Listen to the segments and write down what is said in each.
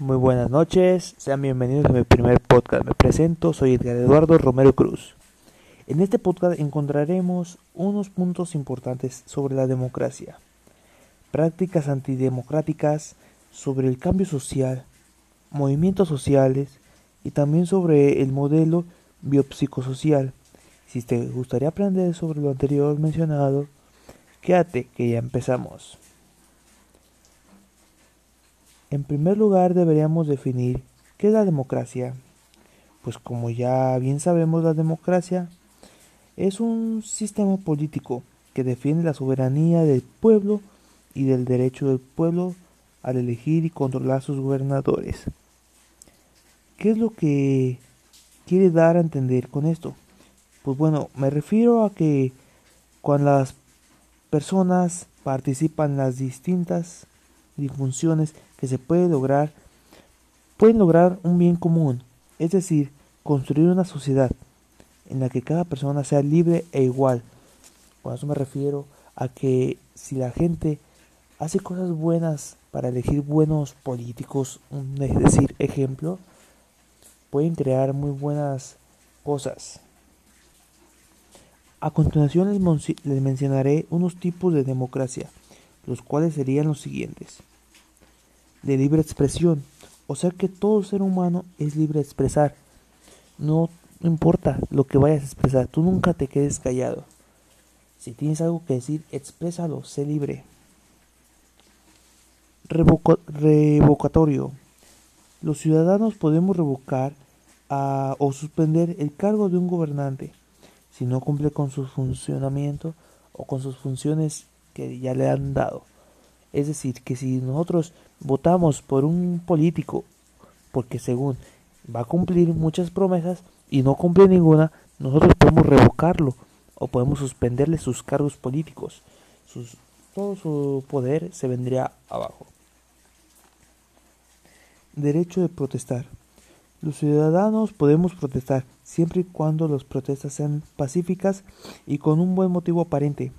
Muy buenas noches, sean bienvenidos a mi primer podcast. Me presento, soy Edgar Eduardo Romero Cruz. En este podcast encontraremos unos puntos importantes sobre la democracia, prácticas antidemocráticas, sobre el cambio social, movimientos sociales y también sobre el modelo biopsicosocial. Si te gustaría aprender sobre lo anterior mencionado, quédate que ya empezamos. En primer lugar deberíamos definir qué es la democracia. Pues como ya bien sabemos la democracia es un sistema político que defiende la soberanía del pueblo y del derecho del pueblo al elegir y controlar sus gobernadores. ¿Qué es lo que quiere dar a entender con esto? Pues bueno, me refiero a que cuando las personas participan en las distintas funciones que se puede lograr, pueden lograr un bien común, es decir, construir una sociedad en la que cada persona sea libre e igual. Con eso me refiero a que si la gente hace cosas buenas para elegir buenos políticos, es decir, ejemplo, pueden crear muy buenas cosas. A continuación les, mencionaré unos tipos de democracia, los cuales serían los siguientes de libre expresión. O sea que todo ser humano es libre de expresar. No importa lo que vayas a expresar, tú nunca te quedes callado. Si tienes algo que decir, exprésalo, sé libre. revocatorio. Los ciudadanos podemos revocar o suspender el cargo de un gobernante si no cumple con su funcionamiento o con sus funciones que ya le han dado. Es decir, que si nosotros votamos por un político porque según va a cumplir muchas promesas y no cumple ninguna, nosotros podemos revocarlo o podemos suspenderle sus cargos políticos. todo su poder se vendría abajo. Derecho de protestar. Los ciudadanos podemos protestar siempre y cuando las protestas sean pacíficas y con un buen motivo aparente.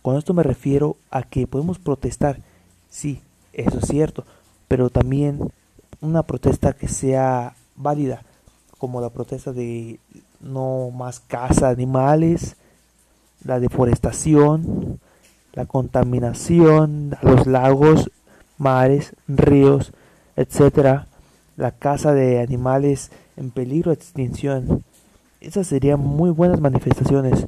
Con esto me refiero a que podemos protestar, sí, eso es cierto, pero también una protesta que sea válida, como la protesta de no más caza de animales, la deforestación, la contaminación los lagos, mares, ríos, etcétera, la caza de animales en peligro de extinción. Esas serían muy buenas manifestaciones,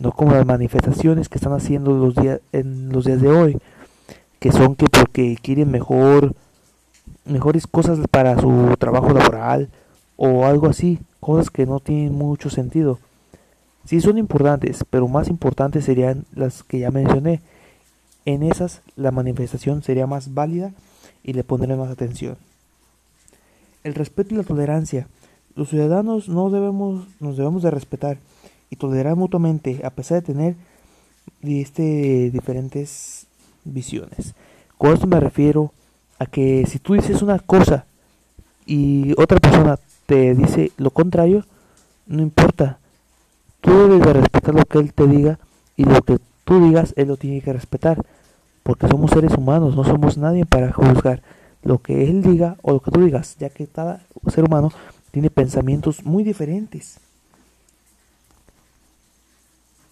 no como las manifestaciones que están haciendo los días en los días de hoy que son que porque quieren mejor mejores cosas para su trabajo laboral o algo así, cosas que no tienen mucho sentido. Sí son importantes, pero más importantes serían las que ya mencioné. En esas la manifestación sería más válida y le pondré más atención. El respeto y la tolerancia. Los ciudadanos no debemos, nos debemos de respetar y tolerar mutuamente a pesar de tener este, diferentes visiones. Con esto me refiero a que si tú dices una cosa y otra persona te dice lo contrario, no importa. Tú debes de respetar lo que él te diga y lo que tú digas, él lo tiene que respetar. Porque somos seres humanos, no somos nadie para juzgar lo que él diga o lo que tú digas, ya que cada ser humano tiene pensamientos muy diferentes.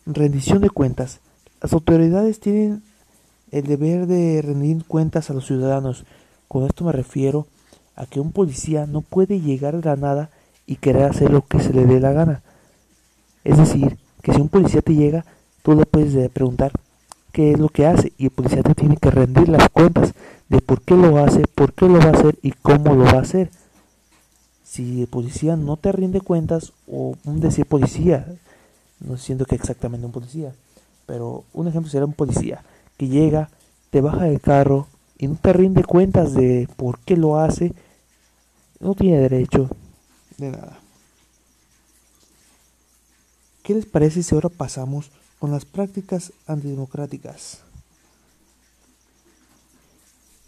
Rendición de cuentas. Las autoridades tienen el deber de rendir cuentas a los ciudadanos. Con esto me refiero a que un policía no puede llegar de la nada y querer hacer lo que se le dé la gana. Es decir, que si un policía te llega, tú le puedes preguntar qué es lo que hace y el policía te tiene que rendir las cuentas de por qué lo hace, por qué lo va a hacer y cómo lo va a hacer. Si el policía no te rinde cuentas, o un decir policía, no siento que exactamente un policía, pero un ejemplo sería un policía que llega, te baja del carro y no te rinde cuentas de por qué lo hace, no tiene derecho de nada. ¿Qué les parece si ahora pasamos con las prácticas antidemocráticas?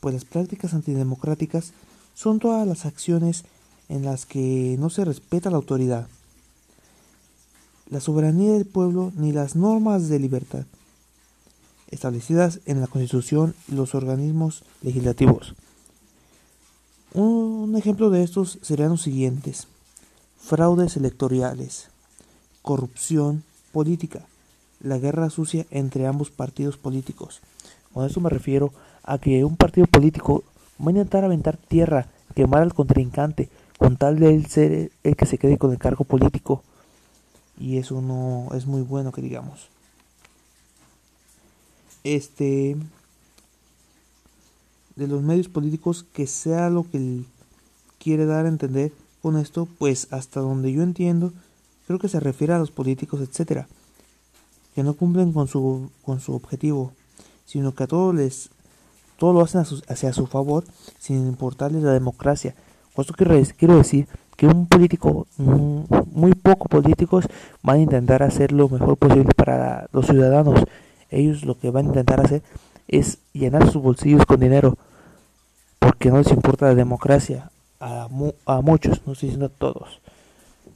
Pues las prácticas antidemocráticas son todas las acciones en las que no se respeta la autoridad, la soberanía del pueblo ni las normas de libertad establecidas en la Constitución y los organismos legislativos. Un ejemplo de estos serían los siguientes. Fraudes electorales, corrupción política, la guerra sucia entre ambos partidos políticos. Con esto me refiero a que un partido político va a intentar aventar tierra, quemar al contrincante, con tal de él ser el que se quede con el cargo político. Y eso no es muy bueno que digamos. Este de los medios políticos que sea lo que quiere dar a entender con esto, pues hasta donde yo entiendo, creo que se refiere a los políticos, etcétera, que no cumplen con su con su objetivo, sino que a todos les todo lo hacen hacia su favor sin importarles la democracia. Esto quiero decir que un político, muy pocos políticos van a intentar hacer lo mejor posible para los ciudadanos. Ellos lo que van a intentar hacer es llenar sus bolsillos con dinero, porque no les importa la democracia a, a muchos, no estoy diciendo a todos,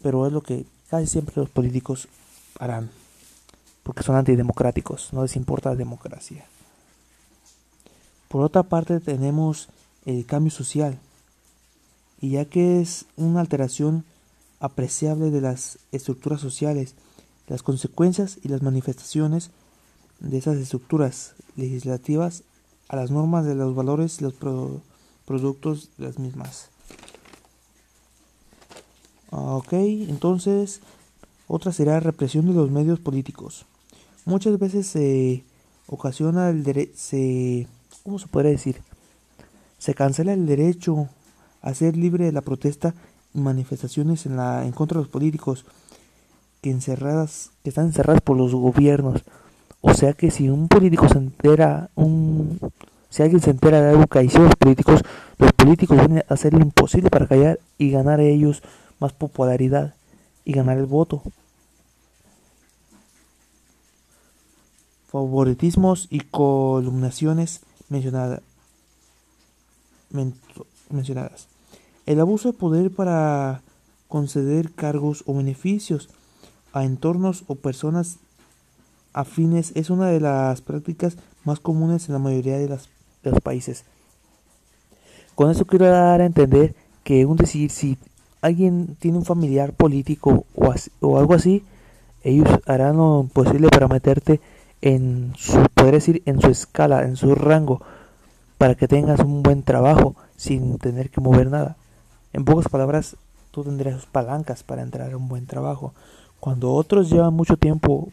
pero es lo que casi siempre los políticos harán, porque son antidemocráticos, no les importa la democracia. Por otra parte tenemos el cambio social, y ya que es una alteración apreciable de las estructuras sociales, las consecuencias y las manifestaciones de esas estructuras legislativas a las normas de los valores y los productos de las mismas. Ok, entonces otra será represión de los medios políticos. Muchas veces se ocasiona el derecho, ¿cómo se podría decir? Se cancela el derecho a ser libre de la protesta y manifestaciones en, la, en contra de los políticos que, encerradas, que están encerradas por los gobiernos. O sea que si un político se entera, un, si alguien se entera de algo que hicieron los políticos, los políticos van a hacer lo imposible para callar y ganar ellos más popularidad y ganar el voto. Favoritismos y columnaciones mencionadas mencionadas. El abuso de poder para conceder cargos o beneficios a entornos o personas afines es una de las prácticas más comunes en la mayoría de, los países. Con eso quiero dar a entender que un decir si alguien tiene un familiar político o, o algo así, ellos harán lo posible para meterte en su, poder decir, en su escala, en su rango, para que tengas un buen trabajo sin tener que mover nada. En pocas palabras, tú tendrías palancas para entrar a un buen trabajo. Cuando otros llevan mucho tiempo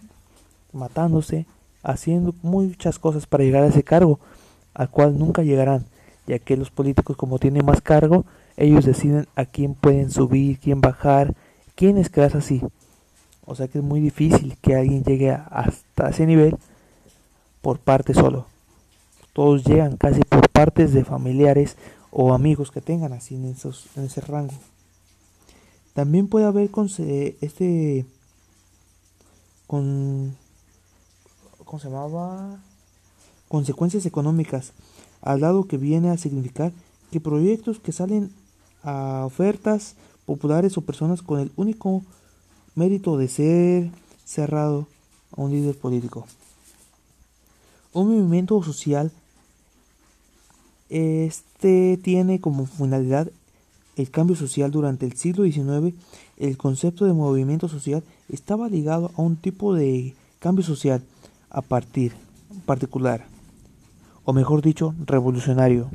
matándose, haciendo muchas cosas para llegar a ese cargo, al cual nunca llegarán, ya que los políticos como tienen más cargo, ellos deciden a quién pueden subir, quién bajar, quién es así. O sea que es muy difícil que alguien llegue hasta ese nivel por parte solo. Todos llegan casi por partes de familiares o amigos que tengan así en, en ese rango. También puede haber con este con ¿cómo se llamaba? consecuencias económicas, al lado que viene a significar que proyectos que salen a ofertas populares o personas con el único mérito de ser cerrado a un líder político. Un movimiento social este tiene como finalidad el cambio social durante el siglo XIX. El concepto de movimiento social estaba ligado a un tipo de cambio social a partir particular, o mejor dicho, revolucionario.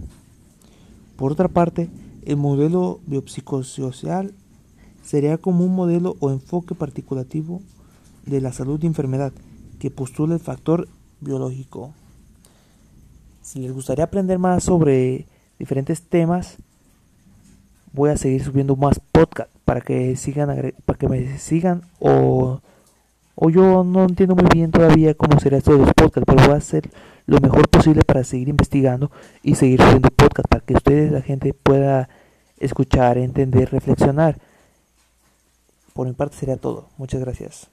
Por otra parte, el modelo biopsicosocial sería como un modelo o enfoque particulativo de la salud y enfermedad que postula el factor biológico. Si les gustaría aprender más sobre diferentes temas, voy a seguir subiendo más podcast para que sigan para que me sigan o o yo no entiendo muy bien todavía cómo será esto de los podcasts, pero voy a hacer lo mejor posible para seguir investigando y seguir subiendo podcast para que ustedes, la gente, pueda escuchar, entender, reflexionar. Por mi parte sería todo. Muchas gracias.